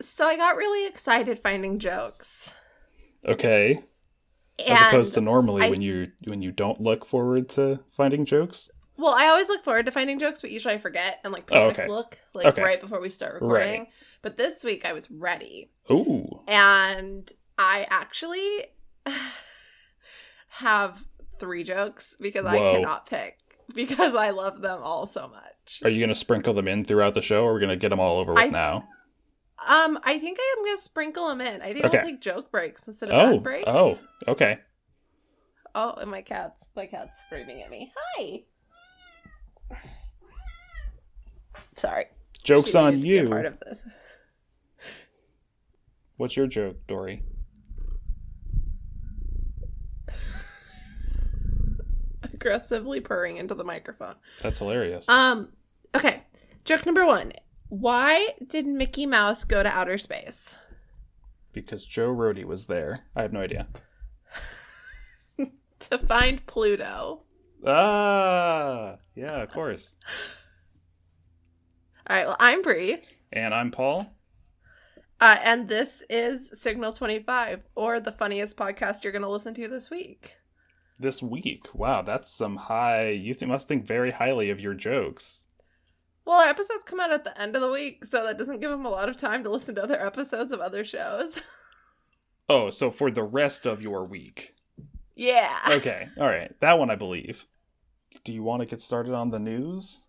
So I got really excited finding jokes. Okay. As opposed to normally I- when you when you don't look forward to finding jokes. well, I always look forward to finding jokes, but usually I forget and like oh, panic okay. look like Okay. right before we start recording. Right. But this week I was ready. Ooh. And I actually have three jokes because I cannot pick because I love them all so much. Are you going to sprinkle them in throughout the show or are we going to get them all over with I- now? Um, I think I am gonna sprinkle them in. I think Okay. we'll take joke breaks instead of Oh. breaks. Oh, okay. Oh, and my cat's my cat's screaming at me. Hi. Sorry. Joke's She on needed to be a you. Part of this. What's your joke, Dory? Aggressively purring into the microphone. That's hilarious. Um. Okay. Joke number one. Why did Mickey Mouse go to outer space? because Joe Rody was there. I have no idea. To find Pluto. Ah, yeah, of course. All right. Well, I'm Bree. And I'm Paul. Uh, and this is Signal 25, or the funniest podcast you're going to listen to this week. This week, wow, that's some high. You th- must think very highly of your jokes. Well, our episodes come out at the end of the week, so that doesn't give them a lot of time to listen to other episodes of other shows. Oh, so for the rest of your week. yeah. Okay, all right, that one I believe. Do you want to get started on the news?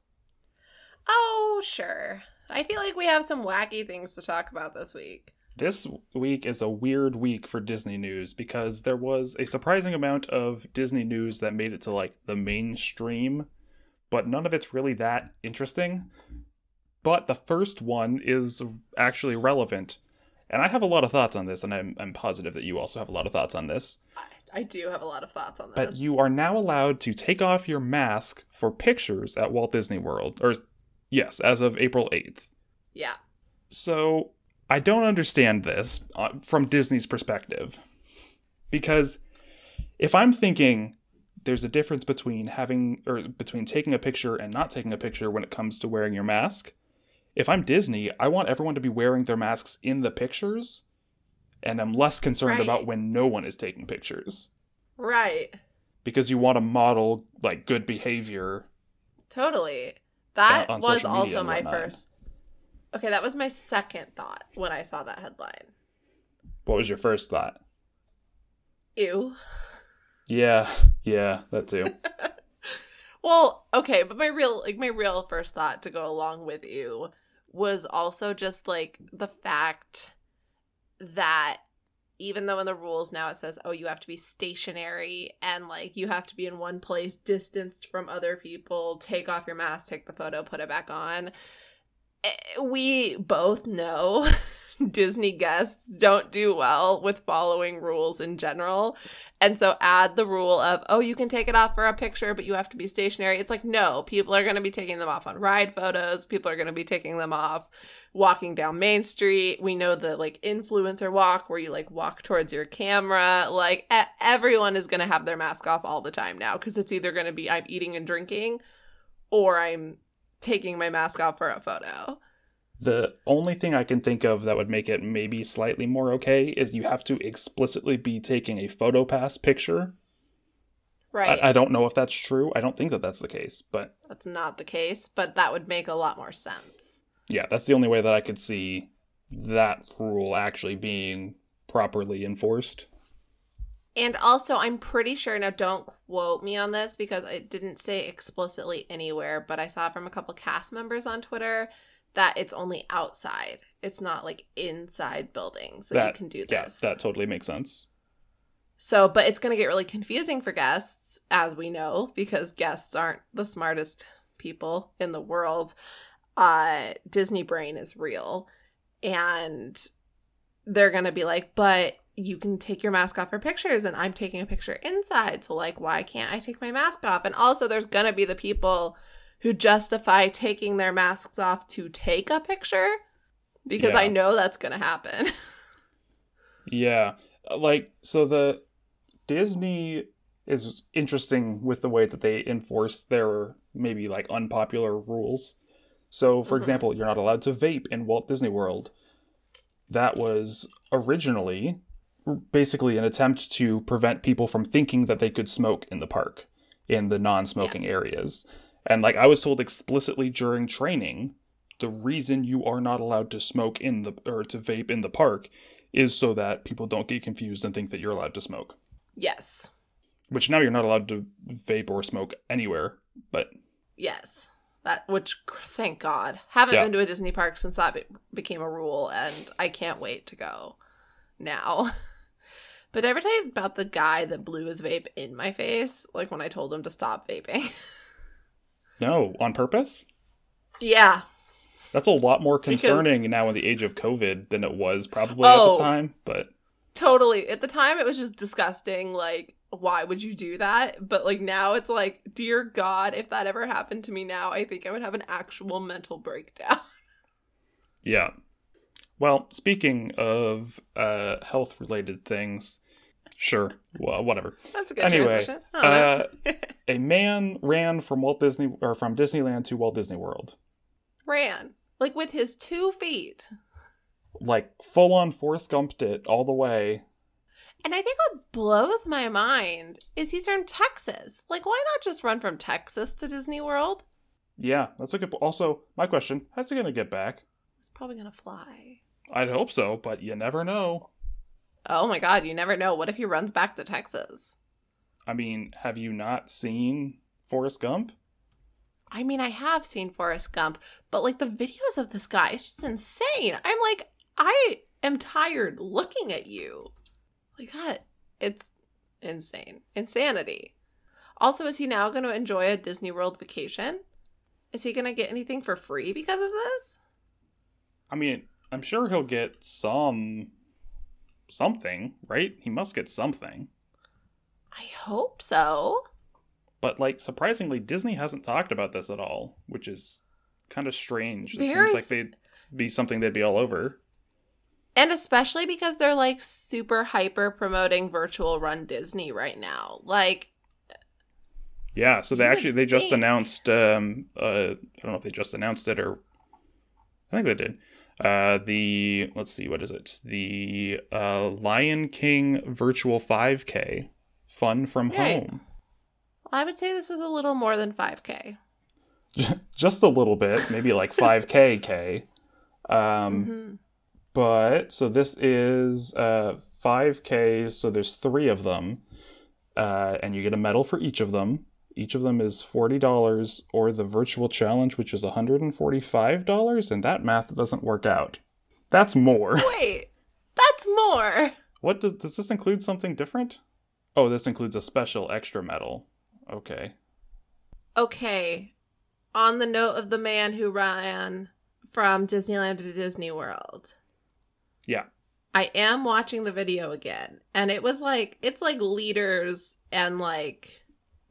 Oh, sure. I feel like we have some wacky things to talk about this week. This week is a weird week for Disney news because there was a surprising amount of Disney news that made it to like the mainstream, but none of it's really that interesting. But the first one is actually relevant. And I have a lot of thoughts on this, and I'm, I'm positive that you also have a lot of thoughts on this. I, I do have a lot of thoughts on this. But you are now allowed to take off your mask for pictures at Walt Disney World. Or, yes, as of April 8th. Yeah. So I don't understand this uh, from Disney's perspective. Because if I'm thinking there's a difference between having or between taking a picture and not taking a picture when it comes to wearing your mask, if I'm Disney, I want everyone to be wearing their masks in the pictures and I'm less concerned Right. about when no one is taking pictures Right. because you want to model like good behavior. Totally. That on was also my first. Okay, that was my second thought when I saw that headline. What was your first thought? Ew. Yeah, yeah, that too. Well, okay, but my real like my real first thought to go along with you was also just like the fact that even though in the rules now it says oh you have to be stationary and like you have to be in one place distanced from other people take off your mask take the photo put it back on eh, we both know disney guests don't do well with following rules in general and so add the rule of, oh, you can take it off for a picture, but you have to be stationary. It's like, no, people are going to be taking them off on ride photos. People are going to be taking them off walking down Main Street. We know the like influencer walk where you like walk towards your camera. Like e- everyone is going to have their mask off all the time now because it's either going to be I'm eating and drinking or I'm taking my mask off for a photo. The only thing I can think of that would make it maybe slightly more okay is you have to explicitly be taking a photo pass picture. Right. I, I don't know if that's true. I don't think that that's the case, but That's not the case, but that would make a lot more sense. yeah, that's the only way that I could see that rule actually being properly enforced. And also, I'm pretty sure, now don't quote me on this because it didn't say explicitly anywhere, but I saw from a couple cast members on Twitter that it's only outside. It's not like inside buildings that, you can do this. yeah, that totally makes sense. So, but it's going to get really confusing for guests, as we know, because guests aren't the smartest people in the world. Uh, Disney brain is real. And they're going to be like, but you can take your mask off for pictures, and I'm taking a picture inside. So, like, why can't I take my mask off? And also, there's going to be the people who justify taking their masks off to take a picture because Yeah. I know that's going to happen. Yeah. Uh, Like, so the Disney is interesting with the way that they enforce their maybe like unpopular rules. So, for Mhm. example, you're not allowed to vape in Walt Disney World. that was originally basically an attempt to prevent people from thinking that they could smoke in the park in the non-smoking areas. And like I was told explicitly during training, the reason you are not allowed to smoke in the or to vape in the park is so that people don't get confused and think that you're allowed to smoke. Yes. Which now you're not allowed to vape or smoke anywhere, but Yes. That which thank God. Haven't Yeah. been to a Disney park since that be- became a rule and I can't wait to go now. but did I ever tell you about the guy that blew his vape in my face like when I told him to stop vaping? no, on purpose? yeah. That's a lot more Because- concerning now in the age of COVID than it was probably Oh. at the time, but Totally. At the time it was just disgusting like why would you do that? But like now it's like dear god, if that ever happened to me now, I think I would have an actual mental breakdown. Yeah. Well, speaking of uh, health related things, sure. Well, whatever. That's a good Anyway, transition. Don't. Uh, a man ran from Walt Disney or from Disneyland to Walt Disney World, Ran like with his two feet. like full on Forrest Gumped it all the way. And I think what blows my mind is he's from Texas. Like, why not just run from Texas to Disney World? Yeah, that's a good. Also, my question: How's he gonna get back? He's probably gonna fly. I'd hope so, but you never know. Oh my god, you never know. What if he runs back to Texas? I mean, have you not seen Forrest Gump? I mean, I have seen Forrest Gump, but like the videos of this guy, it's just insane. I'm like, I am tired looking at you. Like that, it's insane. Insanity. Also, is he now going to enjoy a Disney World vacation? Is he going to get anything for free because of this? I mean, I'm sure he'll get some something, right? He must get something. I hope so. But like surprisingly, Disney hasn't talked about this at all, which is kind of strange. It seems like they'd be something they'd be all over. And especially because they're like super hyper promoting virtual run Disney right now. Like, Yeah, so they actually they just think. announced um uh I don't know if they just announced it or I think they did. Uh the let's see what is it? The uh Lion King virtual 5K fun from Right. home. I would say this was a little more than 5K. just a little bit, maybe like 5k k. Um hmm but so this is uh 5ks, so there's 3 of them. Uh and you get a medal for each of them. Each of them is $40 or the virtual challenge which is $145 and that math doesn't work out. That's more. Wait, that's more. What does does this include something different? Oh, this includes a special extra medal. Okay. Okay. On the note of the man who ran from Disneyland to Disney World, Yeah. I am watching the video again, and it was like it's like leaders and like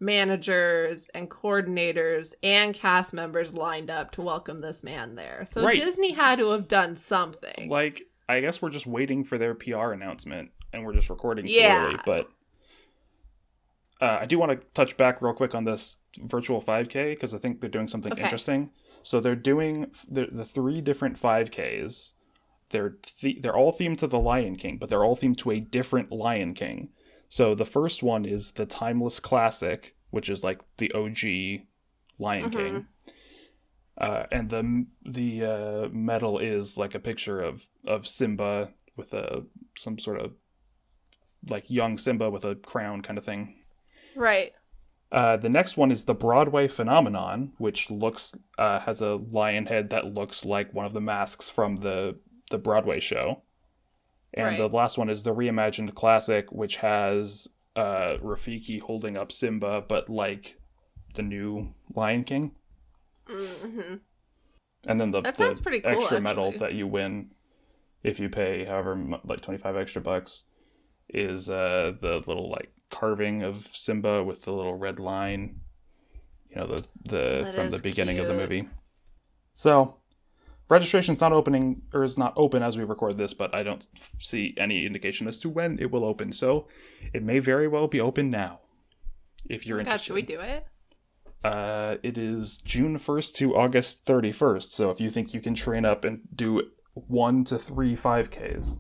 managers and coordinators and cast members lined up to welcome this man there. So Right. Disney had to have done something. Like, I guess we're just waiting for their PR announcement, and we're just recording Yeah. early. But uh, I do want to touch back real quick on this virtual 5K because I think they're doing something Okay. interesting. So they're doing the, the three different 5Ks. They're th- they're all themed to the Lion King, but they're all themed to a different Lion King. So the first one is the Timeless Classic, which is like the OG Lion Mhm. King. Uh, and the the uh, medal is like a picture of of Simba with a some sort of like young Simba with a crown kind of thing. right. Uh, the next one is the Broadway phenomenon, which looks uh, has a lion head that looks like one of the masks from the the Broadway show. And Right. the last one is the reimagined classic, which has uh, Rafiki holding up Simba, but like the new Lion King. Mm-hmm. And then the, That the sounds pretty cool, extra medal that you win if you pay however like 25 extra bucks is uh the little like carving of Simba with the little red line you know the the That from the beginning of the movie. So registration's not opening or is not open as we record this, but I don't see any indication as to when it will open. So it may very well be open now if you're God, interested. should we do it? Uh, it is June 1st to August 31st. So if you think you can train up and do one to three 5Ks.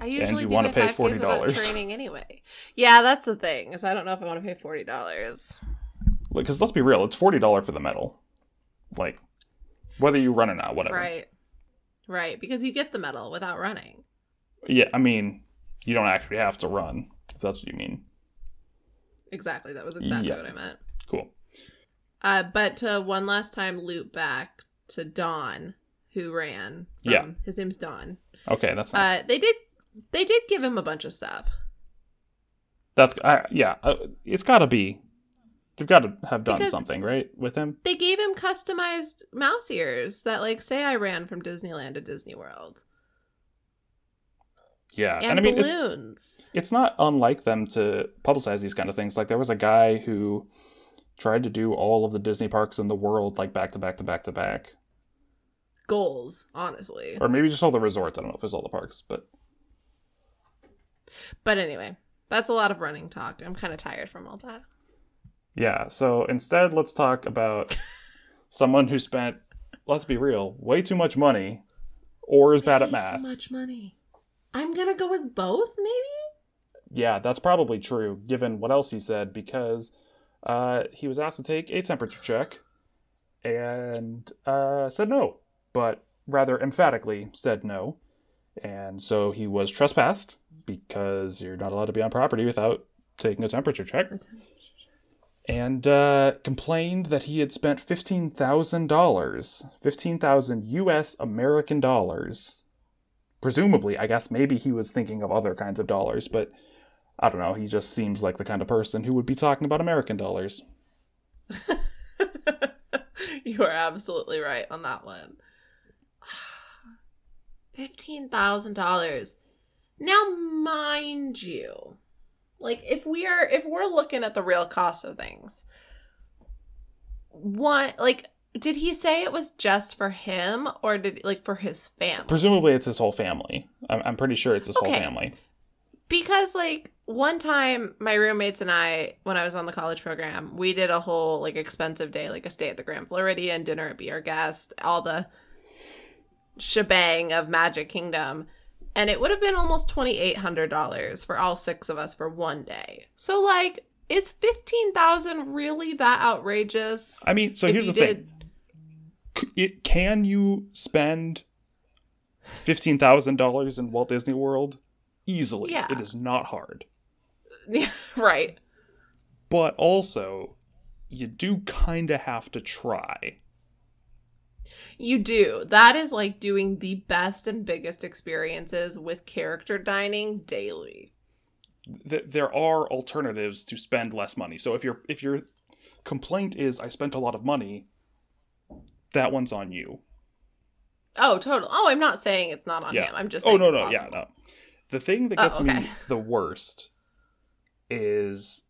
I usually you do wanna pay 5Ks without $40. training anyway. Yeah, that's the thing. Is I don't know if I want to pay forty dollars. Because let's be real, it's forty dollar for the medal. Like, whether you run or not, whatever. Right. Right, because you get the medal without running. Yeah, I mean, you don't actually have to run if that's what you mean. Exactly. That was exactly Yeah. what I meant. Cool. Uh, but to one last time loop back to Don, who ran. from- Yeah. His name's Don. Okay, that's nice. Uh, they did. They did give him a bunch of stuff. that's uh, yeah. Uh, it's got to be. They've got to have done Because- something, right, with him. They gave him customized mouse ears that, like, say I ran from Disneyland to Disney World, Yeah, and, and, I mean, it's, balloons. it's not unlike them to publicize these kind of things. Like there was a guy who tried to do all of the Disney parks in the world, like back to back to back to back, Goals, honestly. or maybe just all the resorts. I don't know if it was all the parks, but But anyway, that's a lot of running talk. I'm kind of tired from all that. Yeah. So instead, let's talk about someone who spent, let's be real, way too much money, or is bad at math. Too much money. I'm gonna go with both, maybe. Yeah, that's probably true, given what else he said, because uh, he was asked to take a temperature check and uh, said no, but rather emphatically said no. And so he was trespassed because you're not allowed to be on property without taking a temperature check, and uh, complained that he had spent $15,000, 15,000 US American dollars. Presumably, I guess maybe he was thinking of other kinds of dollars, but I don't know. He just seems like the kind of person who would be talking about American dollars. you are absolutely right on that one. Fifteen thousand dollars. Now, mind you, like if we are if we're looking at the real cost of things, what like did he say it was just for him or did like for his family? Presumably, it's his whole family. I'm, I'm pretty sure it's his whole Okay. family. because like one time my roommates and i when i was on the college program we did a whole like expensive day like a stay at the grand floridian dinner at be our guest all the shebang of magic kingdom and it would have been almost $2800 for all six of us for one day so like is 15000 really that outrageous I mean, so here's the thing: C- it can you spend fifteen thousand dollars in Walt Disney World easily? Yeah. It is not hard, right but also you do kind of have to try. You do. That is like doing the best and biggest experiences with character dining daily. Th- there are alternatives to spend less money. So if your if your complaint is I spent a lot of money, that one's on you. Oh, total. Oh, I'm not saying it's not on yeah. him. I'm just oh saying no it's no yeah no. The thing that Oh, gets me the worst is,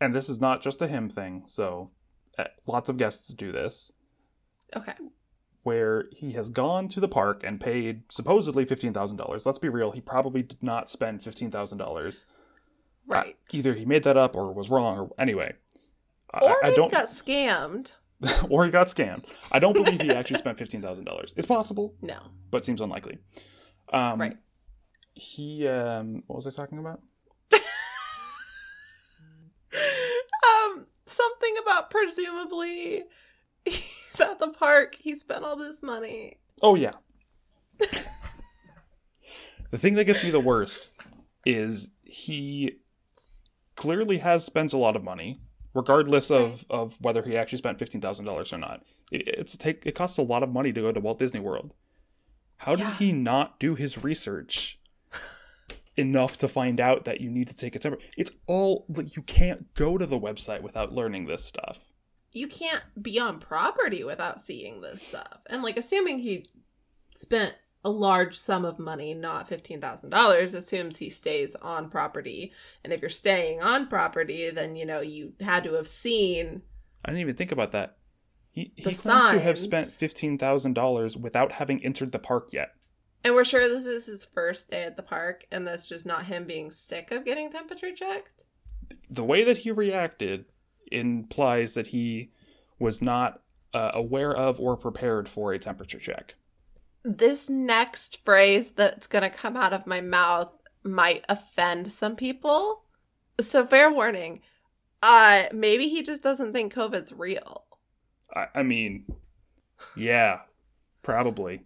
and this is not just a him thing. So uh, lots of guests do this, Okay. where he has gone to the park and paid supposedly fifteen thousand dollars. Let's be real, he probably did not spend fifteen thousand dollars. Right. Either he made that up or was wrong. Or anyway, I- or I, maybe don't. got scammed. or he got scammed. I don't believe he actually spent fifteen thousand dollars. It's possible, No. but seems unlikely. Um, Right. He um, what was I talking about? Um, something about presumably he's at the park. He spent all this money. Oh yeah. the thing that gets me the worst is he clearly has spent a lot of money, regardless of, of whether he actually spent fifteen thousand dollars or not. It, it's take it costs a lot of money to go to Walt Disney World. How Yeah. did he not do his research enough to find out that you need to take a temperature? It's all like you can't go to the website without learning this stuff. You can't be on property without seeing this stuff. And like assuming he spent a large sum of money, not $15,000, assumes he stays on property. And if you're staying on property, then you know you had to have seen I didn't even think about that. He, he claims to have spent fifteen thousand dollars without having entered the park yet. And we're sure this is his first day at the park, and that's just not him being sick of getting temperature checked. The way that he reacted implies that he was not uh, aware of or prepared for a temperature check. this next phrase that's going to come out of my mouth might offend some people. So fair warning. Uh maybe he just doesn't think COVID's real. I, I mean, yeah, probably.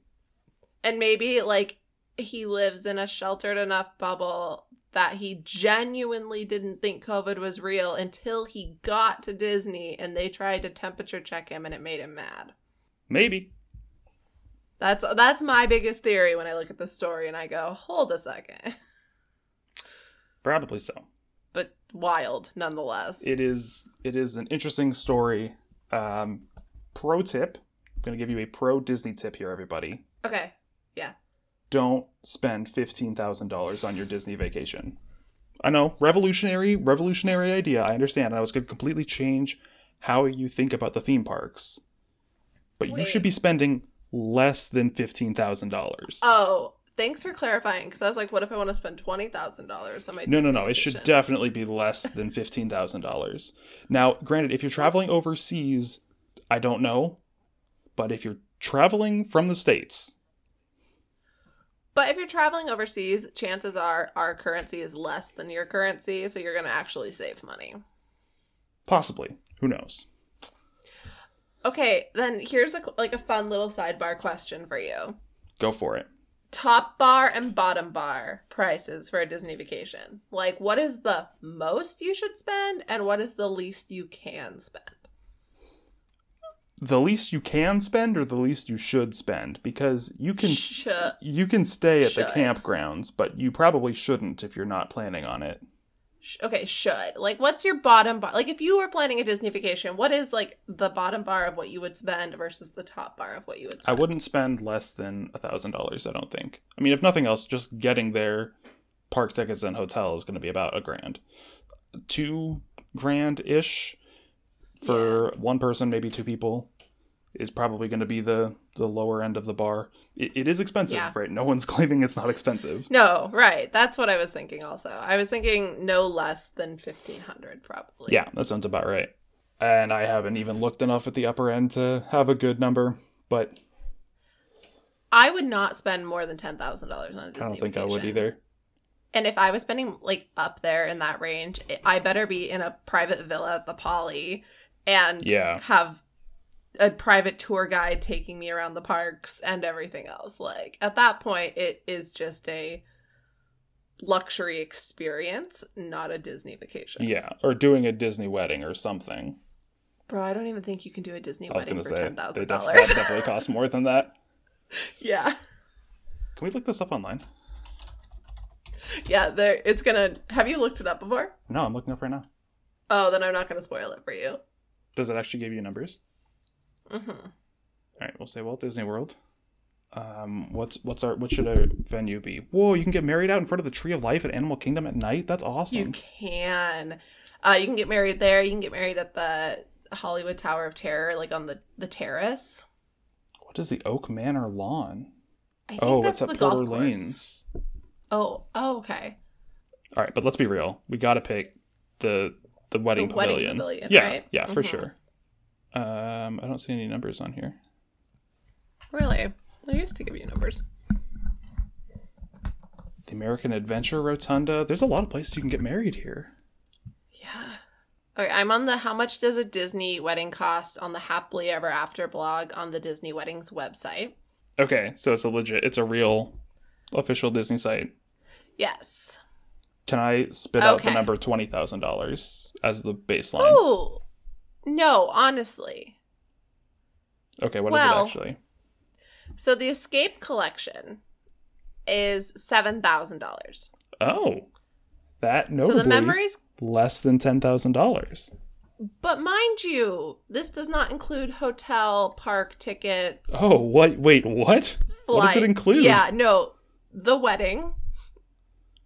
And maybe like he lives in a sheltered enough bubble that he genuinely didn't think COVID was real until he got to Disney and they tried to temperature check him and it made him mad. Maybe. That's that's my biggest theory when I look at the story and I go, "Hold a second. Probably so. but wild nonetheless. It is it is an interesting story. Um, pro tip. I'm gonna give you a pro Disney tip here, everybody. Okay. Yeah. Don't spend fifteen thousand dollars on your Disney vacation. I know, revolutionary, revolutionary idea. I understand. I was gonna completely change how you think about the theme parks. But you should be spending less than fifteen thousand dollars. Oh, thanks for clarifying because I was like, what if I want to spend twenty thousand dollars on my No, no, Disney no. It should definitely be less than fifteen thousand dollars. Now, granted, if you're traveling overseas, I don't know, but if you're traveling from the states, But if you're traveling overseas, chances are our currency is less than your currency, so you're going to actually save money. possibly, who knows? Okay, then here's a like a fun little sidebar question for you. Go for it. Top bar and bottom bar prices for a Disney vacation. Like what is the most you should spend and what is the least you can spend? The least you can spend, or the least you should spend, because you can Sh- uh, you can stay at the campgrounds, but you probably shouldn't if you're not planning on it. sh- okay, should. Like what's your bottom bar? Like if you were planning a Disney vacation, what is like the bottom bar of what you would spend versus the top bar of what you would spend? I wouldn't spend less than a thousand dollars. I don't think. I mean, if nothing else, just getting there, park tickets and hotel is going to be about a grand, two grand ish for one person, maybe two people, is probably going to be the the lower end of the bar. It, it is expensive, Yeah. right? No one's claiming it's not expensive. No, right. That's what I was thinking also. I was thinking no less than 1500 probably. Yeah, that sounds about right. And I haven't even looked enough at the upper end to have a good number, but I would not spend more than $10,000 on a Disney I don't think I would either. And if I was spending like up there in that range, I better be in a private villa at the Poly and Yeah. have a private tour guide taking me around the parks and everything else. Like at that point, it is just a luxury experience, not a Disney vacation. Yeah, or doing a Disney wedding or something. Bro, I don't even think you can do a Disney wedding for say ten thousand dollars. definitely costs more than that. yeah, Can we look this up online? yeah. There, it's gonna. Have you looked it up before? No, I'm looking up right now. Oh, then I'm not gonna spoil it for you. Does it actually give you numbers? Hmm All right, we'll say Walt Disney World. Um, what's what's our what should our venue be? Whoa, you can get married out in front of the Tree of Life at Animal Kingdom at night. That's awesome. You can. Uh, you can get married there. You can get married at the Hollywood Tower of Terror, like on the the terrace. what is the Oak Manor lawn? I think Oh, that's it's at the Porter golf. Lanes. Oh, oh, okay. All right, but let's be real. We got to pick the the wedding The wedding pavilion. pavilion, yeah, right? yeah, for Mhm. sure. Um, I don't see any numbers on here. Really? I used to give you numbers. The American Adventure Rotunda. There's a lot of places you can get married here. Yeah. Okay, I'm on the how much does a Disney wedding cost on the Happily Ever After blog on the Disney Weddings website. Okay, so it's a legit, it's a real official Disney site. Yes. Can I spit out the number twenty thousand dollars as the baseline? Oh no, honestly. Okay, what is Well, it actually? So the Escape collection is seven thousand dollars. Oh, that So notably the memories less than ten thousand dollars. But mind you, this does not include hotel, park tickets. Oh, what? Wait, what? What does it include? Yeah, no, the wedding.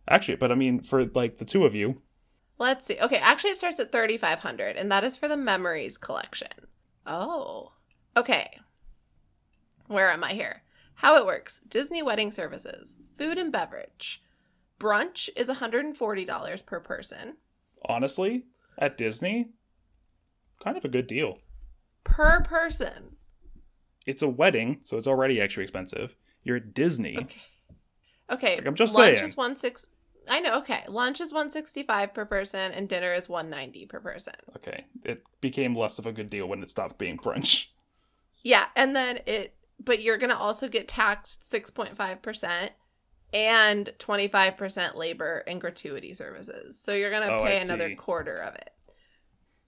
Actually, but I mean, for like the two of you, Let's see. Okay, actually, it starts at thirty five hundred, and that is for the memories collection. Oh, okay. Where am I here? How it works: Disney wedding services, food and beverage. Brunch is one hundred and forty dollars per person. honestly, at Disney, kind of a good deal. Per person. It's a wedding, so it's already extra expensive. You're at Disney. Okay. Okay. Like, I'm just lunch saying. is one six. I know. Okay, lunch is one sixty five per person, and dinner is one ninety per person. Okay, it became less of a good deal when it stopped being brunch. Yeah, and then it. But you're gonna also get taxed six point five percent and twenty five percent labor and gratuity services. So you're gonna Oh, I pay another see. quarter of it.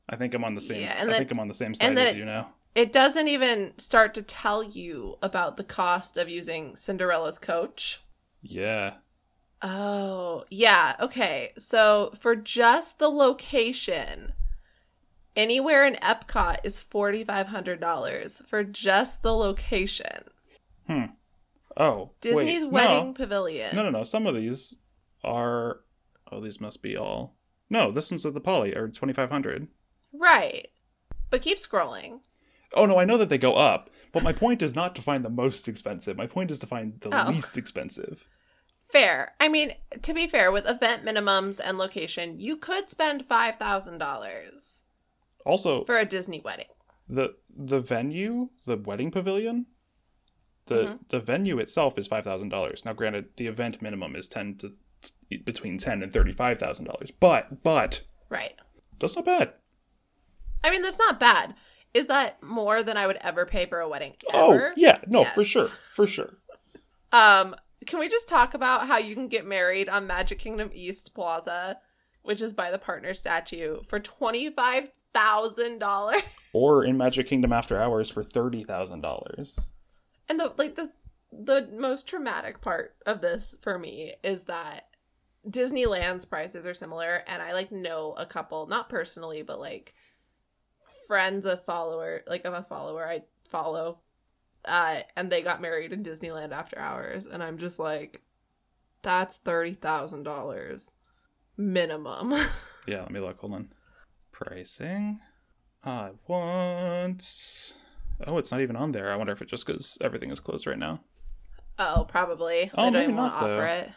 I think I'm on the same. Yeah, and I then- think I'm on the same side as you now. It doesn't even start to tell you about the cost of using Cinderella's coach. Yeah. Oh, yeah. Okay. So for just the location, anywhere in Epcot is $4,500 for just the location. Hmm. Oh, Disney's wait, Wedding No. Pavilion. no, no, no. Some of these are. Oh, these must be all. No, this one's at the Poly or 2500. Right. But keep scrolling. Oh no, I know that they go up, but my point is not to find the most expensive. My point is to find the Oh. least expensive. Fair. I mean, to be fair, with event minimums and location, you could spend $5,000 Also, for a Disney wedding. the the venue, the wedding pavilion, the Mhm. the venue itself is five thousand dollars. Now, granted, the event minimum is ten to between ten and thirty five thousand dollars, but but Right. that's not bad. I mean, that's not bad. Is that more than I would ever pay for a wedding? Oh yeah, no, for sure, for sure. Um, can we just talk about how you can get married on Magic Kingdom East Plaza, which is by the partner statue, for twenty five thousand dollars? Or in Magic Kingdom After Hours for thirty thousand dollars. And the like the the most traumatic part of this for me is that Disneyland's prices are similar, and I like know a couple, not personally, but like friends of follower, like of a follower I follow, uh, and they got married in Disneyland after hours, and I'm just like, that's thirty thousand dollars minimum. Yeah, let me look. Hold on. Pricing. I want. Oh, it's not even on there. I wonder if it's just because everything is closed right now. oh, probably. Oh, they don't even want to offer though. it.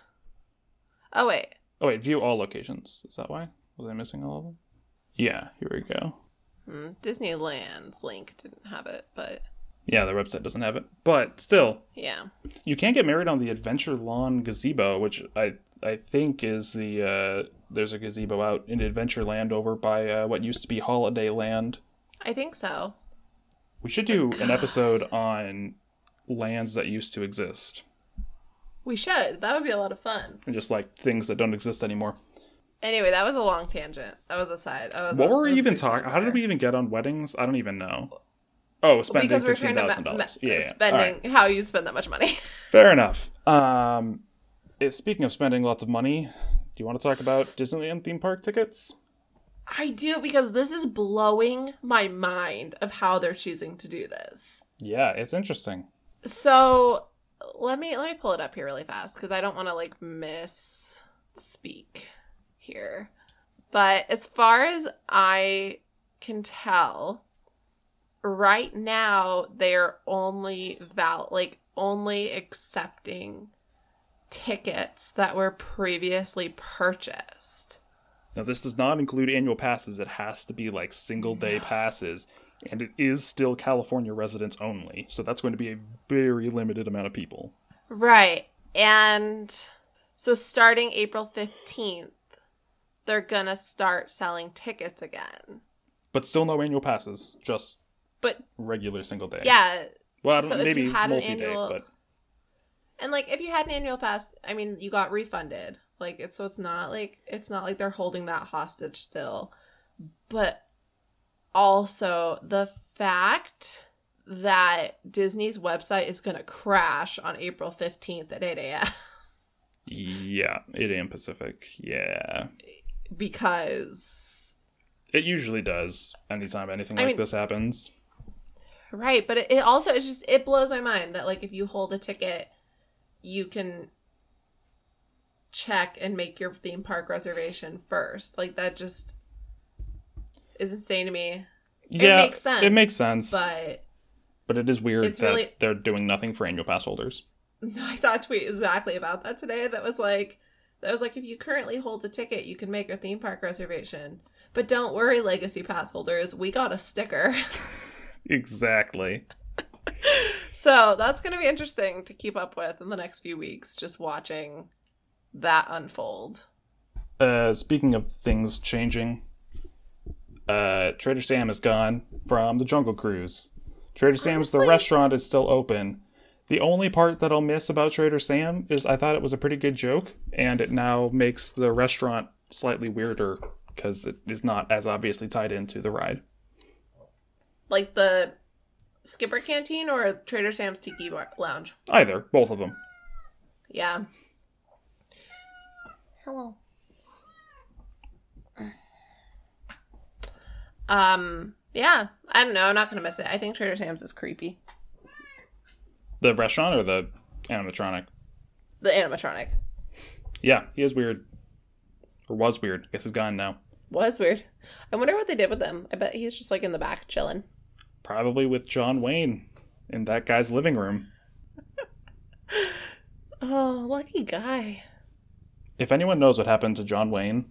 Oh wait, Oh wait, view all locations. Is that why? Was I missing all of them? Yeah, here we go. hmm. Disneyland's link didn't have it, but Yeah, their website doesn't have it. But still, yeah. you can't get married on the Adventure Lawn Gazebo, which I I think is the uh there's a gazebo out in Adventureland over by uh, what used to be Holiday Land. I think so. We should do an episode on lands that used to exist We should. That would be a lot of fun. and just like things that don't exist anymore. Anyway, that was a long tangent. That was a side. Was What a- were we that was a even talking? How did we even get on weddings? I don't even know. Oh, spending Because we're fifteen trying to thousand ma- ma- dollars. Yeah. Spending right. how you spend that much money. Fair enough. Um, eh, speaking of spending lots of money, do you want to talk about Disneyland theme park tickets? I do because this is blowing my mind of how they're choosing to do this. Yeah, it's interesting. So let me let me pull it up here really fast because I don't want to like misspeak here. But as far as I can tell, right now they're only val like only accepting tickets that were previously purchased. Now, this does not include annual passes. It has to be like single day passes, and it is still California residents only. So that's going to be a very limited amount of people. Right. And so starting April 15th, they're going to start selling tickets again. But still no annual passes, just But regular single day. yeah, Well, I don't so maybe you had an annual- but and like if you had an annual pass, I mean, you got refunded. Like it's so it's not like it's not like they're holding that hostage still. But also the fact that Disney's website is going to crash on April 15th at 8 a.m. yeah, 8 a.m. Pacific. Yeah. because It usually does anytime anything I like mean- this happens. Right, but it, it also it's just it blows my mind that like if you hold a ticket, you can check and make your theme park reservation first. Like that just is insane to me. Yeah, it makes sense, It makes sense, but, But it is weird that really- they're doing nothing for annual pass holders. No, I saw a tweet exactly about that today. That was like that was like if you currently hold a ticket, you can make a theme park reservation. But don't worry, legacy pass holders, we got a sticker. Exactly. So that's going to be interesting to keep up with in the next few weeks, just watching that unfold. Uh, speaking of things changing, uh, Trader Sam is gone from the Jungle Cruise. Trader Sam's, the restaurant, is still open. The only part that I'll miss about Trader Sam is I thought it was a pretty good joke, and it now makes the restaurant slightly weirder because it is not as obviously tied into the ride. Like the Skipper Canteen or Trader Sam's Tiki Bar- Lounge? Either, both of them. Yeah. Hello. Um, yeah. I don't know. I'm not going to miss it. I think Trader Sam's is creepy. The restaurant or the animatronic? The animatronic Yeah, he is weird. Or was weird. I guess he's gone now. was weird. I wonder what they did with him. I bet he's just like in the back chilling. Probably with John Wayne in that guy's living room. Oh, lucky guy. if anyone knows what happened to John Wayne,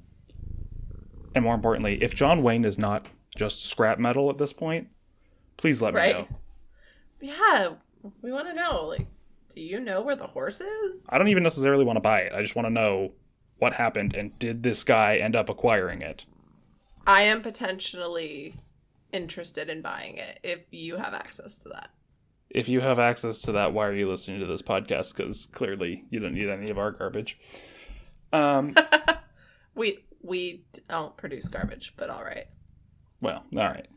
and more importantly, if John Wayne is not just scrap metal at this point, please let me Right? know. Yeah, we want to know. Like, do you know where the horse is? I don't even necessarily want to buy it. I just want to know what happened and did this guy end up acquiring it? I am potentially interested in buying it if you have access to that. If you have access to that, why are you listening to this podcast? Because clearly you don't need any of our garbage. Um, We we don't produce garbage, but all right. well, all right.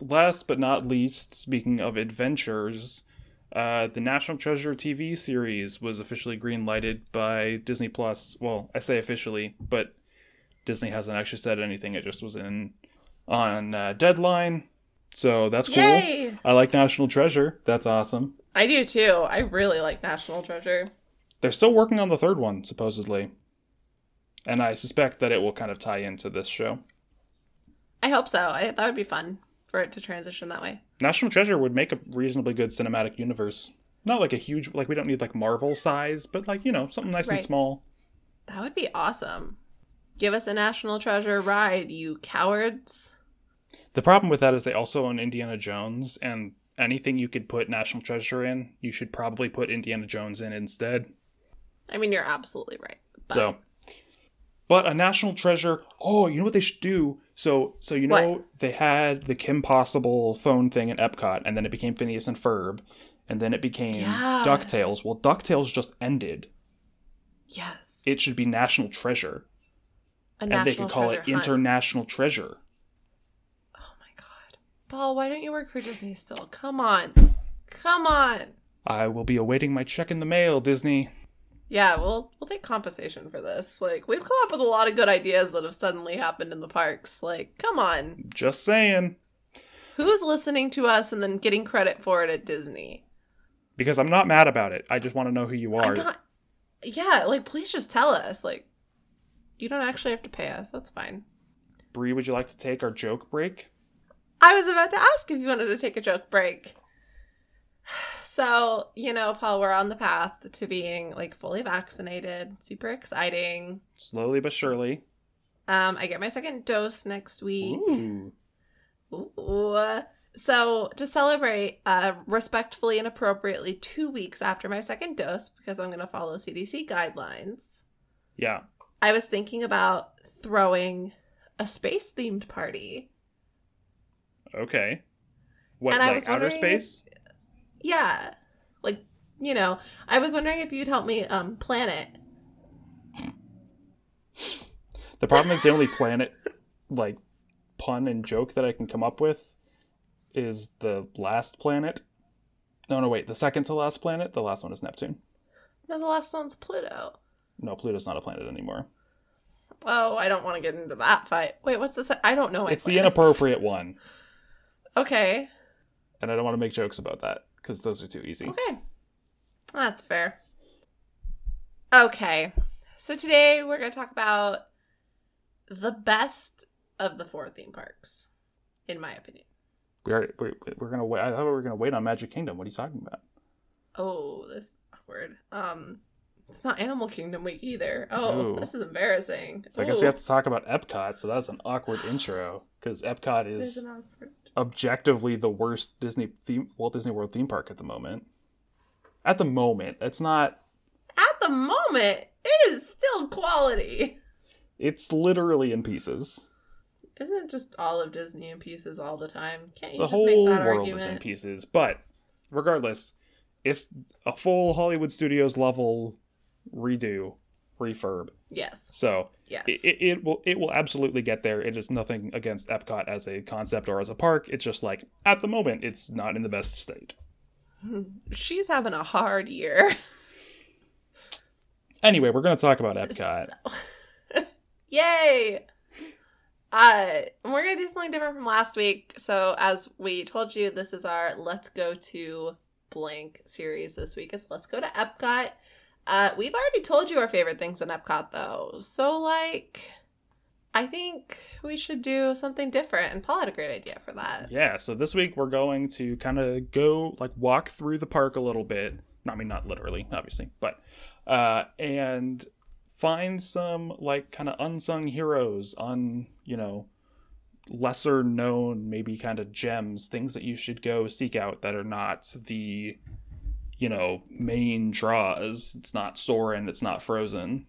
Last but not least, speaking of adventures, uh, the National Treasure TV series was officially green-lighted by Disney Plus. Well, I say officially, but Disney hasn't actually said anything. It just was in on uh, deadline, so that's cool. Yay! I like National Treasure. That's awesome. I do too. I really like National Treasure. They're still working on the third one, supposedly, and I suspect that it will kind of tie into this show. I hope so. I, that would be fun for it to transition that way. National Treasure would make a reasonably good cinematic universe. Not like a huge, like we don't need like Marvel size, but like you know something nice and small. That would be awesome. Give us a National Treasure ride, you cowards. The problem with that is they also own Indiana Jones, and anything you could put National Treasure in, you should probably put Indiana Jones in instead. I mean, you're absolutely right. But So, but a National Treasure. Oh, you know what they should do? So, so you know What? they had the Kim Possible phone thing at Epcot, and then it became Phineas and Ferb, and then it became Yeah. Ducktales. Well, Ducktales just ended. yes, It should be National Treasure, a and National they could call it hunt. International Treasure. Paul, why don't you work for Disney still? Come on, come on. I will be awaiting my check in the mail, Disney. Yeah, we'll we'll take compensation for this. Like we've come up with a lot of good ideas that have suddenly happened in the parks. Like, come on, Just saying. who's listening to us and then getting credit for it at Disney? Because I'm not mad about it. I just want to know who you are. Not. Yeah, like please just tell us. Like, you don't actually have to pay us. That's fine. Bree, would you like to take our joke break? I was about to ask if you wanted to take a joke break. So, you know, Paul, we're on the path to being like fully vaccinated. Super exciting. Slowly but surely. Um, I get my second dose next week. Ooh. Ooh. So, to celebrate uh, respectfully and appropriately two weeks after my second dose, because I'm going to follow CDC guidelines, Yeah. I was thinking about throwing a space themed party. Okay. What, And I like was outer wondering if- space? Yeah. Like, you know, I was wondering if you'd help me um plan it. The problem is the only planet, like, pun and joke that I can come up with is the last planet. No, no, wait. The second to last planet? The last one is Neptune. Then the last one's Pluto. No, Pluto's not a planet anymore. Oh, I don't want to get into that fight. Wait, what's this? I don't know. My it's the inappropriate one. Okay. And I don't want to make jokes about that because those are too easy. Okay. That's fair. Okay. So today we're going to talk about the best of the four theme parks, in my opinion. We are, we're, we're gonna wait. I thought we were gonna wait on Magic Kingdom. What are you talking about? Oh, this is awkward. Um, it's not Animal Kingdom week either. Oh, Ooh. this is embarrassing. So I guess we have to talk about Epcot. So that's an awkward intro because Epcot is an awkward. Objectively the worst Disney theme, Walt Disney World theme park at the moment. At the moment, it's not. At the moment, it is still quality. It's literally in pieces. Isn't just all of Disney in pieces all the time? Can't you The just whole make that world is in pieces, but regardless, it's a full Hollywood Studios level redo, refurb. Yes. So Yes. it, it, will it will absolutely get there. It is nothing against Epcot as a concept or as a park. It's just like at the moment, it's not in the best state. She's having a hard year. Anyway, we're going to talk about Epcot. Yay! Uh, we're gonna do something different from last week. So, as we told you, this is our "Let's Go to Blank" series. This week is "Let's Go to Epcot." Uh, we've already told you our favorite things in Epcot, though. So, like, I think we should do something different. And Paul had a great idea for that. Yeah, so this week we're going to kind of go like walk through the park a little bit. I mean, not literally, obviously, but uh, and find some like kind of unsung heroes on you know lesser known maybe kind of gems things that you should go seek out that are not the you know main draws it's not Soarin' it's not frozen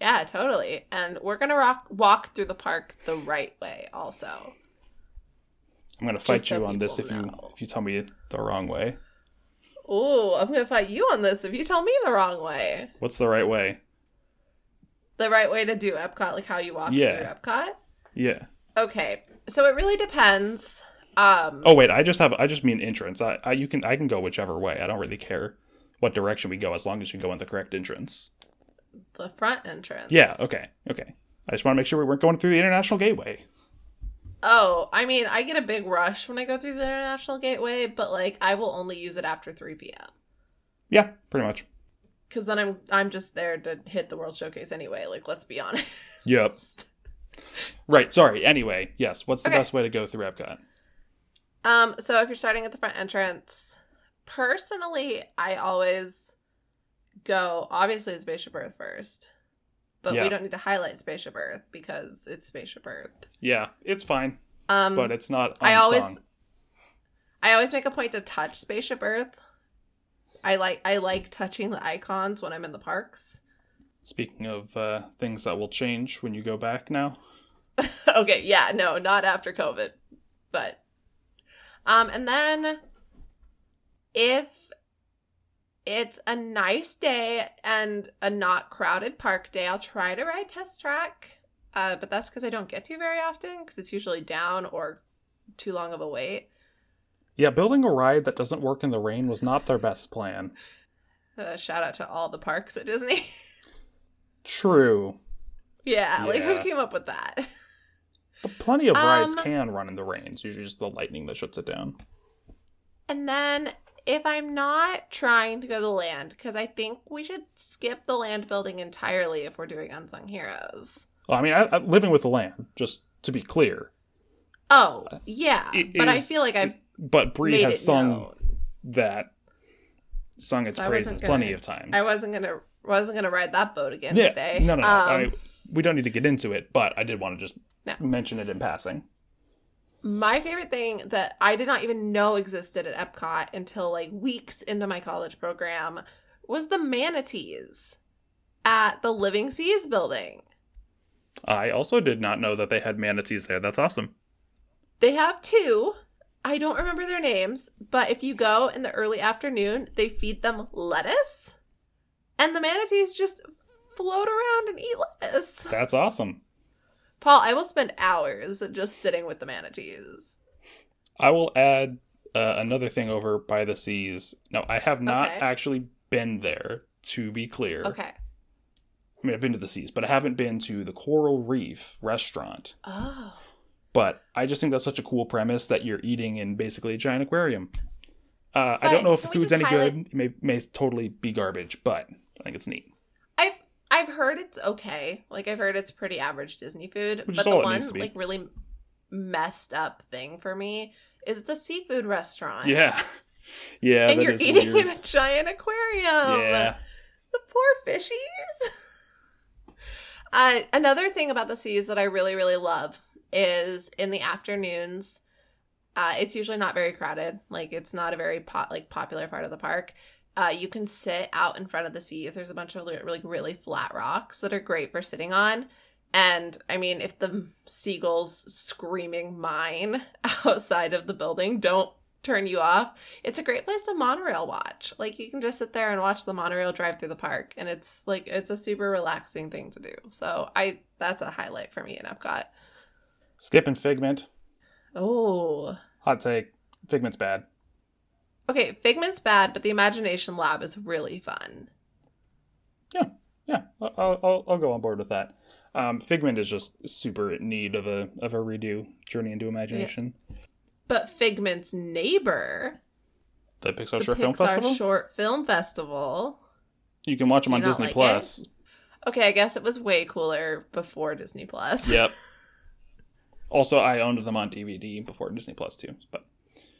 Yeah, totally. And we're gonna rock, walk through the park the right way, also. i'm gonna fight Just so you on this if people you if you tell me the wrong way Oh, I'm gonna fight you on this if you tell me the wrong way. what's the right way The right way to do Epcot, like how you walk Yeah. through Epcot. yeah Okay, so it really depends. Um, Oh wait, I just have I just mean entrance. I, I you can I can go whichever way. I don't really care what direction we go as long as you go in the correct entrance. the front entrance. Yeah, okay. Okay. I just want to make sure we weren't going through the international gateway. Oh, I mean, I get a big rush when I go through the International Gateway, but like I will only use it after 3 p.m. Yeah, pretty much. Because then I'm I'm just there to hit the World Showcase anyway. Like, let's be honest. Yep. Right, sorry. Anyway, yes, what's the Okay. best way to go through Epcot? Um, so if you're starting at the front entrance, personally, I always go obviously Spaceship Earth first. But Yeah. we don't need to highlight Spaceship Earth because it's Spaceship Earth. Yeah, it's fine, Um but it's not unsung. I always I always make a point to touch Spaceship Earth. I like I like touching the icons when I'm in the parks. Speaking of uh, things that will change when you go back now. okay, yeah, no, not after COVID. But um and then if it's a nice day and a not crowded park day, I'll try to ride test track. Uh, but that's because I don't get to very often because it's usually down or too long of a wait. Yeah, building a ride that doesn't work in the rain was not their best plan. Uh, shout out to all the parks at Disney. True. yeah, like who came up with that? But plenty of rides Um, can run in the rain. It's usually just the lightning that shuts it down. And then if I'm not trying to go to the land, because I think we should skip the land building entirely if we're doing unsung heroes. Well, I mean, I, I, living with the land, just to be clear. Oh, yeah. It but I feel like I've But Bree has sung known. that, sung its So praises wasn't plenty gonna- of times. I wasn't gonna wasn't gonna ride that boat again yeah, today. no, no, no. Um, I, we don't need to get into it, but I did want to just No. mention it in passing. My favorite thing that I did not even know existed at Epcot until like weeks into my college program was the manatees at the Living Seas building. I also did not know that they had manatees there. That's awesome. They have two. I don't remember their names, but if you go in the early afternoon, they feed them lettuce, and the manatees just float around and eat lettuce. That's awesome. Paul, I will spend hours just sitting with the manatees. I will add uh, another thing over by the seas. No, I have not Okay. actually been there, to be clear. Okay. I mean, I've been to the seas, but I haven't been to the Coral Reef restaurant. Oh. But I just think that's such a cool premise that you're eating in basically a giant aquarium. Uh, I don't know if the food's any highlight- good. It may, may totally be garbage, but I think it's neat. I've heard it's okay. Like I've heard it's pretty average Disney food, Which but the one needs to be. like really messed up thing for me is the seafood restaurant. Yeah, yeah, and you're eating weird. in a giant aquarium. Yeah, The poor fishies. uh, another thing about the seas that I really, really love is in the afternoons. Uh, it's usually not very crowded. Like it's not a very po- like popular part of the park, Uh, you can sit out in front of the seas. There's a bunch of like really flat rocks that are great for sitting on. And I mean, if the seagulls screaming mine outside of the building don't turn you off, it's a great place to monorail watch. Like you can just sit there and watch the monorail drive through the park, and it's like it's a super relaxing thing to do. So I that's a highlight for me in Epcot. Skipping Figment. Oh, Hot take. Figment's bad. Okay. Figment's bad, but the Imagination Lab is really fun. Yeah, yeah. I'll, I'll, I'll go on board with that. Um, Figment is just super in need of a of a redo. Journey into Imagination. But Figment's neighbor, The Pixar the Short Film Festival. Short Film Festival. You can watch them on Disney like Plus. Okay, I guess it was way cooler before Disney Plus. Yep. Also, I owned them on DVD before Disney Plus too. But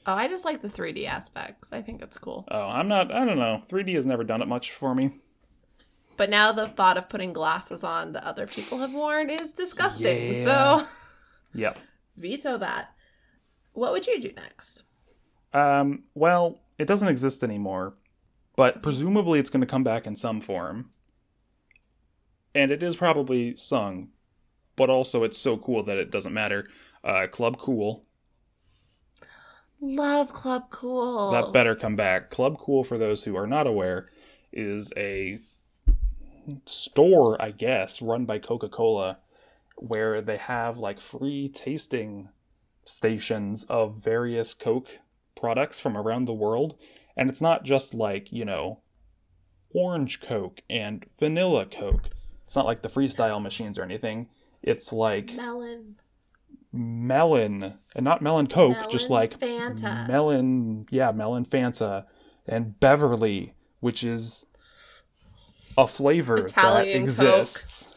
Oh, I just like the 3D aspects. I think it's cool. oh, I'm not. I don't know. 3D has never done it much for me. But now the thought of putting glasses on that other people have worn is disgusting. Yeah. So Yep. veto that. What would you do next? Um. Well, it doesn't exist anymore, but presumably it's going to come back in some form. And it is probably sung, but also it's so cool that it doesn't matter. Uh, Club Cool. Love Club Cool. That better come back. Club Cool, for those who are not aware, is a store, I guess, run by Coca Cola, where they have like free tasting stations of various Coke products from around the world. And it's not just like, you know, orange Coke and vanilla Coke. It's not like the freestyle machines or anything. It's like Melon. Melon and not melon coke just like Fanta. melon yeah melon fanta and beverly which is a flavor Italian that Coke. exists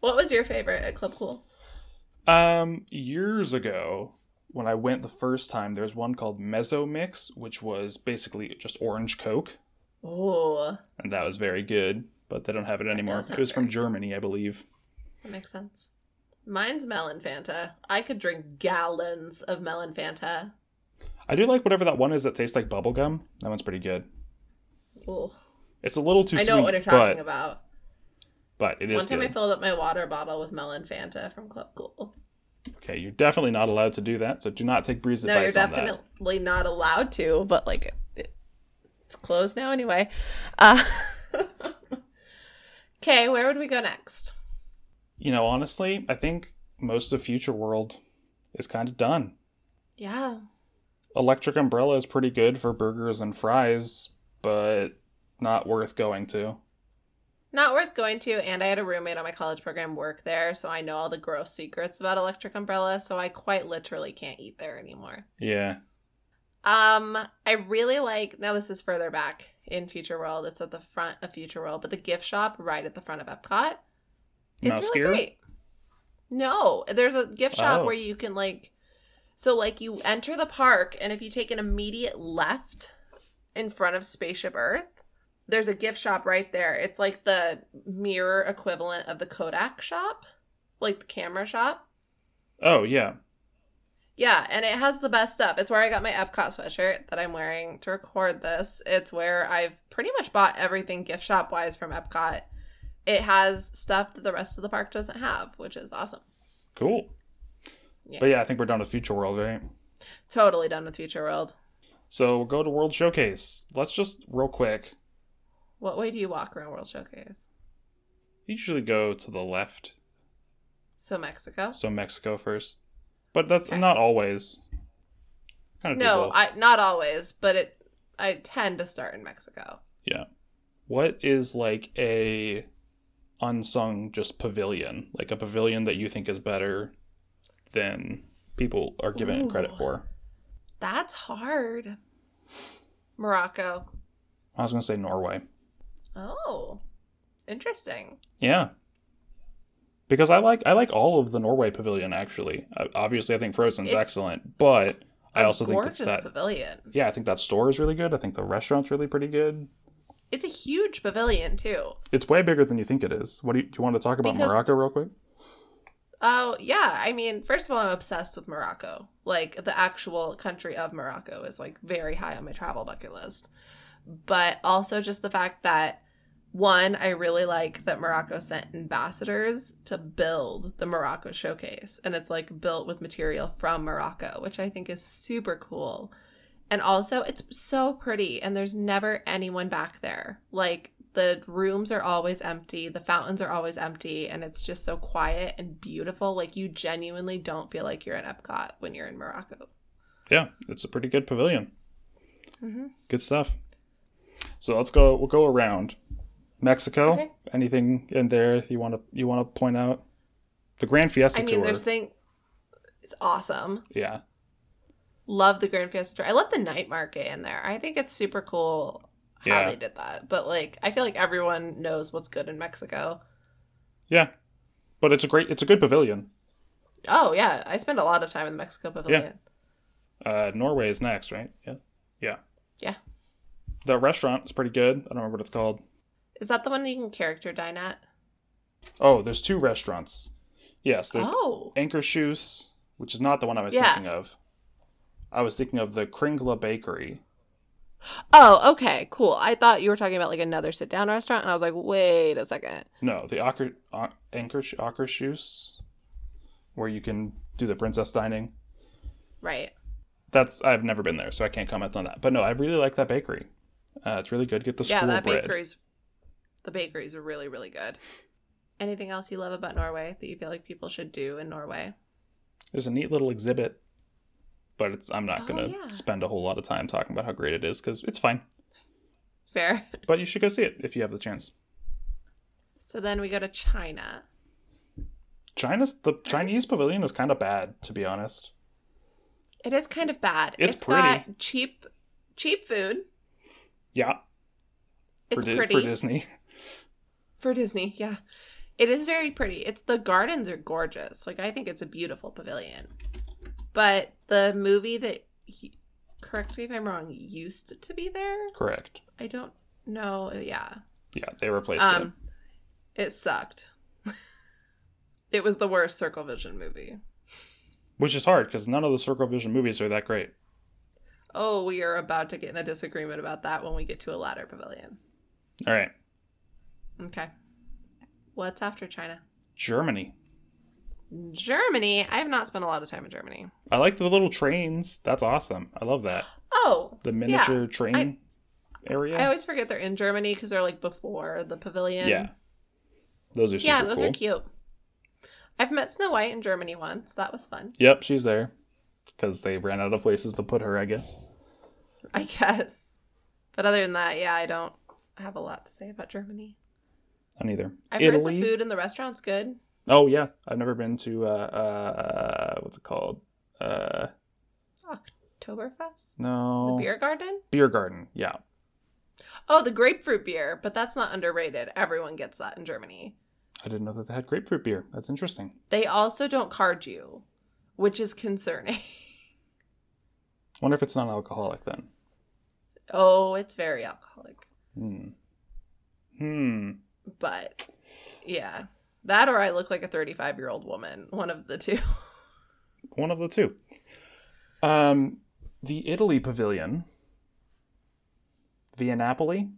What was your favorite at Club Cool? um years ago when i went the first time there's one called mezzo mix which was basically just orange coke Oh, and that was very good but they don't have it anymore it was from germany i believe that makes sense. Mine's Melon Fanta. I could drink gallons of Melon Fanta. i do like whatever that one is that tastes like bubblegum that one's pretty good Ooh. it's a little too I sweet know what you're talking but, about. but it is One time good. I filled up my water bottle with Melon Fanta from Club Cool. Okay, you're definitely not allowed to do that, so do not take Bree's No, you're advice on that. definitely not allowed to, but like it, it, it's closed now anyway. Uh, okay, where would we go next? You know, honestly, I think most of Future World is kind of done. Yeah. Electric Umbrella is pretty good for burgers and fries, but not worth going to. Not worth going to, and I had a roommate on my college program work there, so I know all the gross secrets about Electric Umbrella, so I quite literally can't eat there anymore. Yeah. Um, I really like now this is further back in Future World. It's at the front of Future World, but the gift shop right at the front of Epcot Mouse really great. No, there's a gift shop Oh. where you can like so like you enter the park and if you take an immediate left in front of Spaceship Earth, there's a gift shop right there. It's like the mirror equivalent of the Kodak shop, like the camera shop. Oh, yeah. Yeah, and it has the best stuff. It's where I got my Epcot sweatshirt that I'm wearing to record this. It's where I've pretty much bought everything gift shop wise from Epcot. It has stuff that the rest of the park doesn't have, which is awesome. Cool. Yeah. But yeah, I think we're done with Future World, right? Totally done with Future World. So we'll go to World Showcase. Let's just real quick. What way do you walk around World Showcase? Usually go to the left, So Mexico? so Mexico first. But that's Okay. not always. Kind of No. I not always, but it I tend to start in Mexico. Yeah. What is like a unsung just pavilion? Like a pavilion that you think is better than people are giving it credit for? That's hard. Morocco. I was going to say Norway. Oh. Interesting. Yeah. Because I like I like all of the Norway pavilion actually. Obviously I think Frozen's It's excellent, but I also think that, that pavilion. yeah, I think that store is really good. I think the restaurant's really pretty good. It's a huge pavilion too. It's way bigger than you think it is. What do you, do you want to talk about Because- Morocco real quick? Oh, yeah. I mean, first of all, I'm obsessed with Morocco. Like, the actual country of Morocco is, like, very high on my travel bucket list. but also just the fact that one, I really like that Morocco sent ambassadors to build the Morocco showcase. And it's like built with material from Morocco, which I think is super cool. And also, it's so pretty, and there's never anyone back there. Like, the rooms are always empty, the fountains are always empty, and it's just so quiet and beautiful. Like, you genuinely don't feel like you're in Epcot when you're in Morocco. Yeah, it's a pretty good pavilion. Mm-hmm. Good stuff. So let's go. We'll go around. Mexico. Okay. Anything in there you want to you want to point out? The Grand Fiesta I mean, tour. there's thing. It's awesome. yeah, Love the Grand Fiesta. Tour. I love the night market in there. I think it's super cool how Yeah. they did that. But like, I feel like everyone knows what's good in Mexico. yeah. But it's a great. It's a good pavilion. Oh yeah, I spend a lot of time in the Mexico Pavilion. Uh, Norway is next, right? Yeah, yeah. Yeah. The restaurant is pretty good. I don't remember what it's called. Is that the one you can character dine at? Oh, there's two restaurants. Yes, there's Oh, Shoes, which is not the one I was Yeah. thinking of. I was thinking of the Kringla Bakery. oh, okay, cool. I thought you were talking about like another sit down restaurant, and I was like, wait a second. No, the uh, Anker, Akershus, where you can do the princess dining. Right. That's I've never been there, so I can't comment on that. But no, I really like that bakery. Uh, it's really good. Get the yeah, that bread. bakery's the bakeries are really really good. Anything else you love about Norway that you feel like people should do in Norway? There's a neat little exhibit, but it's I'm not Oh, gonna yeah. spend a whole lot of time talking about how great it is because it's fine. Fair. But you should go see it if you have the chance. So then we go to China. China's the Chinese pavilion is kind of bad, to be honest. It is kind of bad. It's got cheap cheap food. Yeah, It's for, pretty for Disney. for Disney. Yeah. It is very pretty. It's the gardens are gorgeous. Like I think it's a beautiful pavilion. But the movie that he, correct me if I'm wrong, used to be there. Correct. I don't know. Yeah. Yeah, they replaced it. Um it sucked. it was the worst Circle Vision movie. Which is hard because none of the Circle Vision movies are that great. Oh, we are about to get in a disagreement about that when we get to a ladder pavilion. All right, Okay. What's after China? Germany. Germany. I have not spent a lot of time in Germany. I like the little trains. That's awesome. I love that. Oh, The miniature yeah. train area. I always forget they're in Germany because they're like before the pavilion. yeah, those are super yeah, those cool. are cute. I've met Snow White in Germany once. That was fun. Yep, she's there because they ran out of places to put her. I guess. I guess. But other than that, yeah, I don't have a lot to say about Germany. I neither. I've Italy. heard the food in the restaurant's good. Oh yeah, I've never been to uh, uh what's it called? Uh Oktoberfest? no The beer garden? beer garden. Yeah, Oh, the grapefruit beer, but that's not underrated. Everyone gets that in Germany. I didn't know that they had grapefruit beer. That's interesting. They also don't card you, which is concerning. Wonder if it's non-alcoholic then. oh, it's very alcoholic. Hmm. Hmm. But yeah, that or I look like a 35 year old woman. One of the two. One of the two. Um, the Italy pavilion. Via Napoli.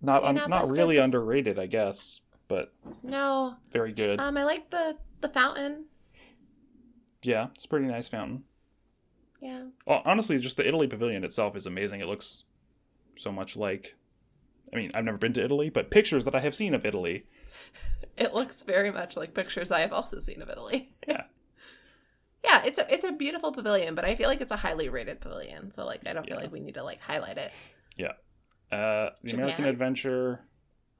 Not un- not really good. underrated, I guess, but no, very good. um, I like the the fountain. yeah, it's a pretty nice fountain. Yeah, Well, honestly, just the Italy pavilion itself is amazing. It looks so much like. I mean, I've never been to Italy, but pictures that I have seen of Italy. it looks very much like pictures I have also seen of Italy. Yeah. yeah, it's a it's a beautiful pavilion, but I feel like it's a highly rated pavilion. So like, I don't feel like we need to like highlight it. Yeah. Uh, the American Adventure.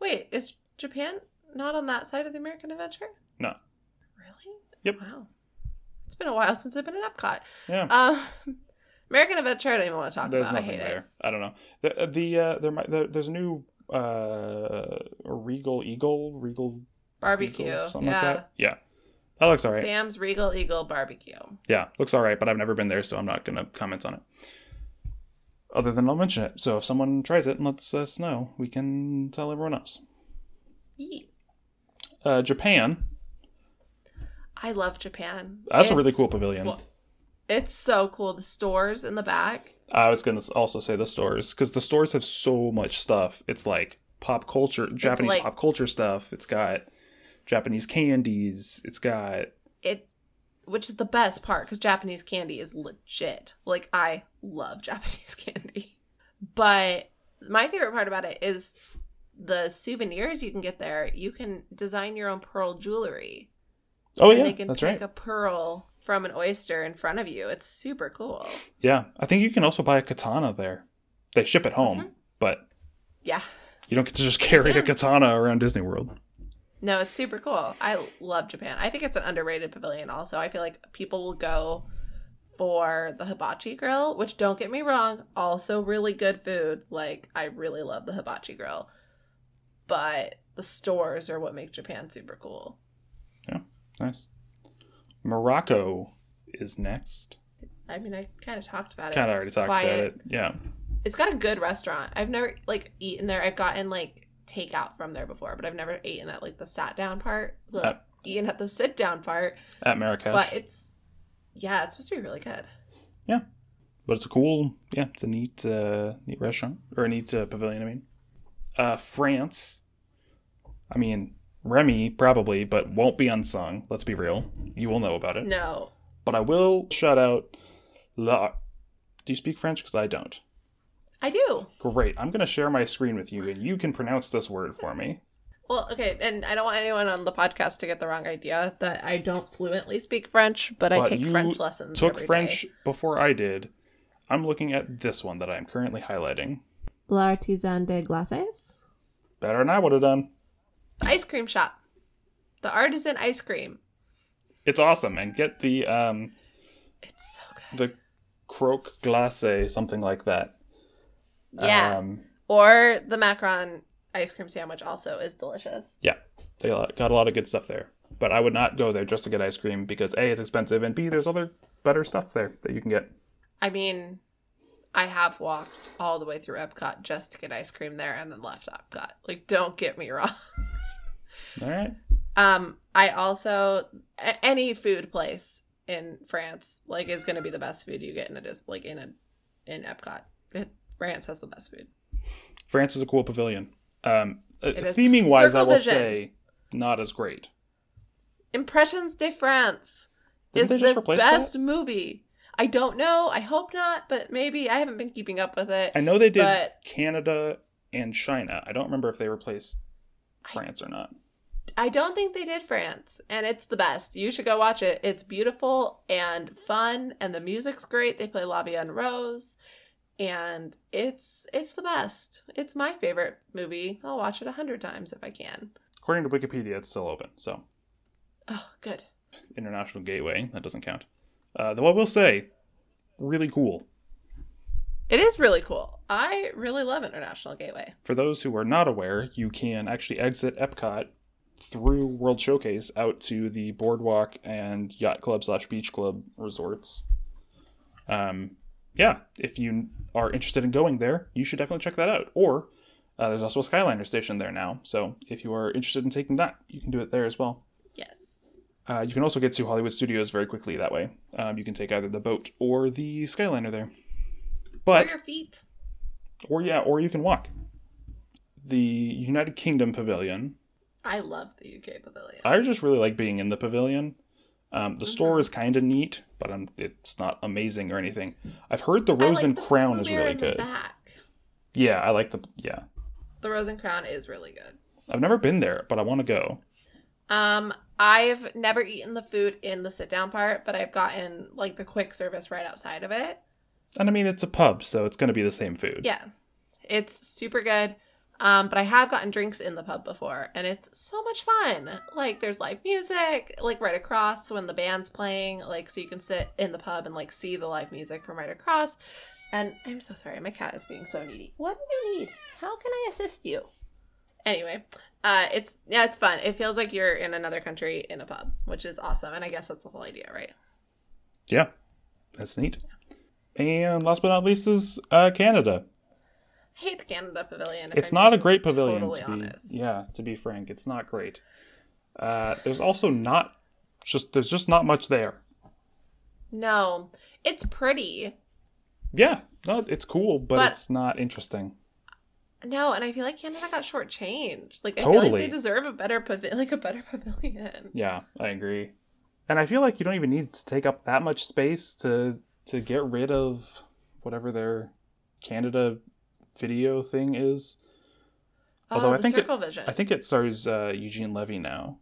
Wait, is Japan not on that side of the American Adventure? No. Really? Yep. Wow. It's been a while since I've been in Epcot. Yeah. Um, American Adventure, I don't even want to talk There's about. I hate there. it. I don't know. The uh, the uh, there might there, there's a new uh Regal Eagle Regal Barbecue. Eagle, something yeah. like that. Yeah, that looks alright. Sam's Regal Eagle Barbecue. Yeah, looks alright, but I've never been there, so I'm not gonna comment on it. Other than I'll mention it. So if someone tries it and lets us know, we can tell everyone else. Yeet. Uh, Japan. I love Japan. That's a really cool pavilion. well, It's so cool. The stores in the back. I was gonna also say the stores because the stores have so much stuff. It's like pop culture, Japanese like- pop culture stuff. It's got Japanese candies. It's got It which is the best part cuz Japanese candy is legit. Like I love Japanese candy. But my favorite part about it is the souvenirs you can get there. You can design your own pearl jewelry. oh and yeah, they can that's pick right. a pearl from an oyster in front of you. It's super cool. Yeah, I think you can also buy a katana there. They ship it home, Mm-hmm. but Yeah. you don't get to just carry Yeah. a katana around Disney World. No, it's super cool. I love Japan. I think it's an underrated pavilion also. I feel like people will go for the hibachi grill, which don't get me wrong, also really good food. Like I really love the hibachi grill. But the stores are what make Japan super cool. Yeah. Nice. Morocco is next. I mean, I kind of talked about it. Kind of already talked quiet. about it. Yeah. It's got a good restaurant. I've never like eaten there. I've gotten like takeout from there before, but I've never eaten at like the sat down part. The, Uh, eaten at the sit down part. At Marrakesh. But it's yeah, it's supposed to be really good. Yeah. But it's a cool yeah it's a neat uh neat restaurant or a neat uh, pavilion i mean uh france i mean remy probably but won't be unsung. Let's be real. You will know about it. No, but i will shout out la do you speak french? Because i don't. I do. great. I'm going to share my screen with you and you can pronounce this word for me. Well, okay, and I don't want anyone on the podcast to get the wrong idea that I don't fluently speak French, but, I take you French lessons. took every french day. before i did. I'm looking at this one that i'm currently highlighting. L'Artisan des Glaces. better than i would have done The ice cream shop. The artisan ice cream. it's awesome and get the um It's so good. the croque glacé, something like that. Yeah. Um, or the macaron ice cream sandwich also is delicious. yeah. They got a lot of good stuff there. But I would not go there just to get ice cream because A, it's expensive, and B, there's other better stuff there that you can get. I mean, I have walked all the way through Epcot just to get ice cream there and then left Epcot. Like, don't get me wrong. All right. Um, I also a- any food place in France like is going to be the best food you get in a dis- like in a in Epcot. It, France has the best food. France is a cool pavilion. Um, uh, theming wise, I will Vision. say not as great. Impressions de France Didn't is the best that? movie. I don't know. I hope not, but maybe I haven't been keeping up with it. I know they did But- Canada and China. I don't remember if they replaced France or not. I don't think they did France, and it's the best. You should go watch it. It's beautiful and fun, and the music's great. They play La Vie en Rose, and it's it's the best. It's my favorite movie. I'll watch it a hundred times if I can. According to Wikipedia, it's still open. So Oh, good. International Gateway that doesn't count. Uh, though I will say, really cool. It is really cool. I really love International Gateway. For those who are not aware, you can actually exit Epcot through World Showcase out to the Boardwalk and Yacht Club slash Beach Club resorts. Um, yeah, if you are interested in going there, you should definitely check that out. Or uh, there's also a Skyliner station there now, so if you are interested in taking that, you can do it there as well. Yes. Uh, you can also get to Hollywood Studios very quickly that way. Um, you can take either the boat or the Skyliner there. But Or But your feet. or yeah, or you can walk. The United Kingdom Pavilion. I love the UK Pavilion. I just really like being in the pavilion. Um, the Mm-hmm. store is kind of neat, but um, it's not amazing or anything. I've heard the Rose like and the Crown is really good. back. Yeah, I like the yeah. The Rose and Crown is really good. I've never been there, but I want to go. Um, I've never eaten the food in the sit down part, but I've gotten like the quick service right outside of it. And I mean, it's a pub, so it's going to be the same food. Yeah. It's super good. Um, but I have gotten drinks in the pub before, and it's so much fun. Like, there's live music, like right across when the band's playing, like, so you can sit in the pub and like see the live music from right across. And I'm so sorry, my cat is being so needy. What do you need? How can I assist you? Anyway, uh, it's yeah, it's fun. It feels like you're in another country in a pub, which is awesome. And I guess that's the whole idea, right? Yeah, that's neat. And last but not least is uh, Canada. Hate the Canada Pavilion. It's I'm not a great pavilion. Totally to be, honest. Yeah, to be frank, it's not great. Uh, there's also not just there's just not much there. No, It's pretty. Yeah, no, it's cool, but, But- it's not interesting. No, and I feel like Canada got shortchanged. Like I feel like Totally. they deserve a better pavi- like a better pavilion. Yeah, I agree. And I feel like you don't even need to take up that much space to to get rid of whatever their Canada video thing is. Although oh, I think it- Circle Vision. I think it stars uh, Eugene Levy now,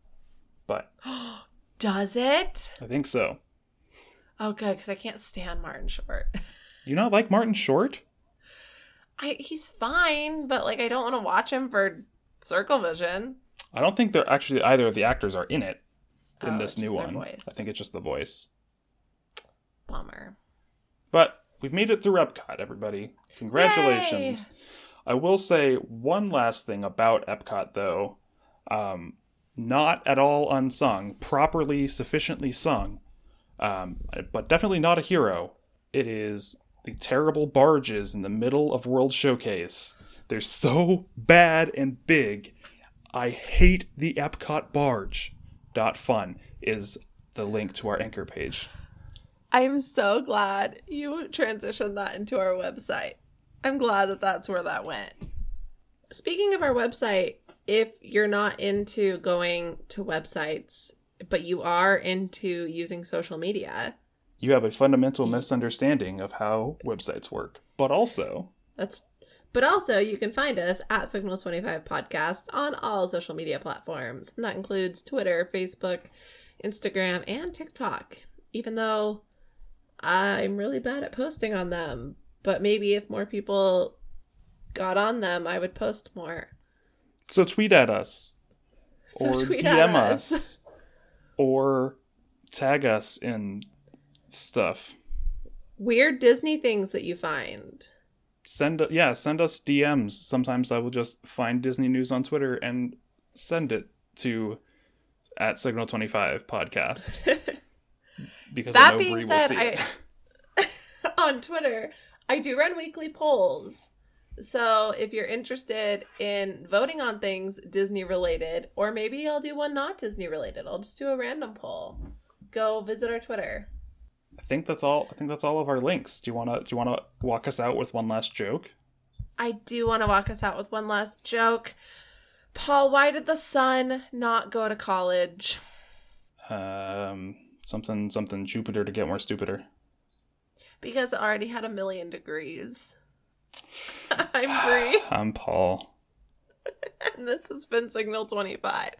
but Does it? I think so. Oh, good, because I can't stand Martin Short. You not like Martin Short? I he's fine, but like I don't want to watch him for Circle Vision. I don't think they're actually either of the actors are in it in Oh, this new one. I think it's just the voice. Bummer. But we've made it through Epcot, everybody. Congratulations. I will say one last thing about Epcot, though. Um, not at all unsung, properly, sufficiently sung, um, but definitely not a hero. It is the terrible barges in the middle of World Showcase. They're so bad and big. I hate the Epcot barge. Dot fun is the link to our anchor page. I'm so glad you transitioned that into our website. I'm glad that that's where that went. Speaking of our website, if you're not into going to websites, but you are into using social media, You have a fundamental misunderstanding of how websites work, but also that's but also you can find us at Signal 25 Podcast on all social media platforms. And that includes Twitter, Facebook, Instagram, and TikTok. Even though I'm really bad at posting on them. But maybe if more people got on them, I would post more. so tweet at us So or tweet DM at us. us. or tag us in stuff. Weird Disney things that you find. Send yeah, send us DMs. Sometimes I will just find Disney news on Twitter and send it to at Signal Twenty Five Podcast because I That being said, I on Twitter, I do run weekly polls. So if you're interested in voting on things Disney related, or maybe I'll do one not Disney related, I'll just do a random poll. Go visit our Twitter. I think that's all. I think that's all of our links. Do you wanna do you wanna walk us out with one last joke? I do want to walk us out with one last joke. Paul, why did the sun not go to college? Um, something something Jupiter to get more stupider. Because I already had a million degrees. I'm Bree, I'm Paul. and this has been Signal 25.